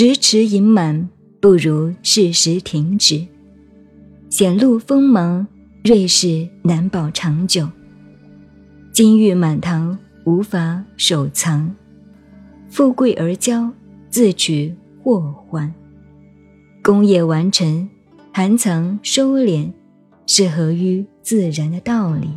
迟迟盈满不如适时停止，显露锋芒，瑞士难保长久，金玉满堂无法守藏，富贵而骄，自取祸患，功业完成，含藏收敛，是合于自然的道理。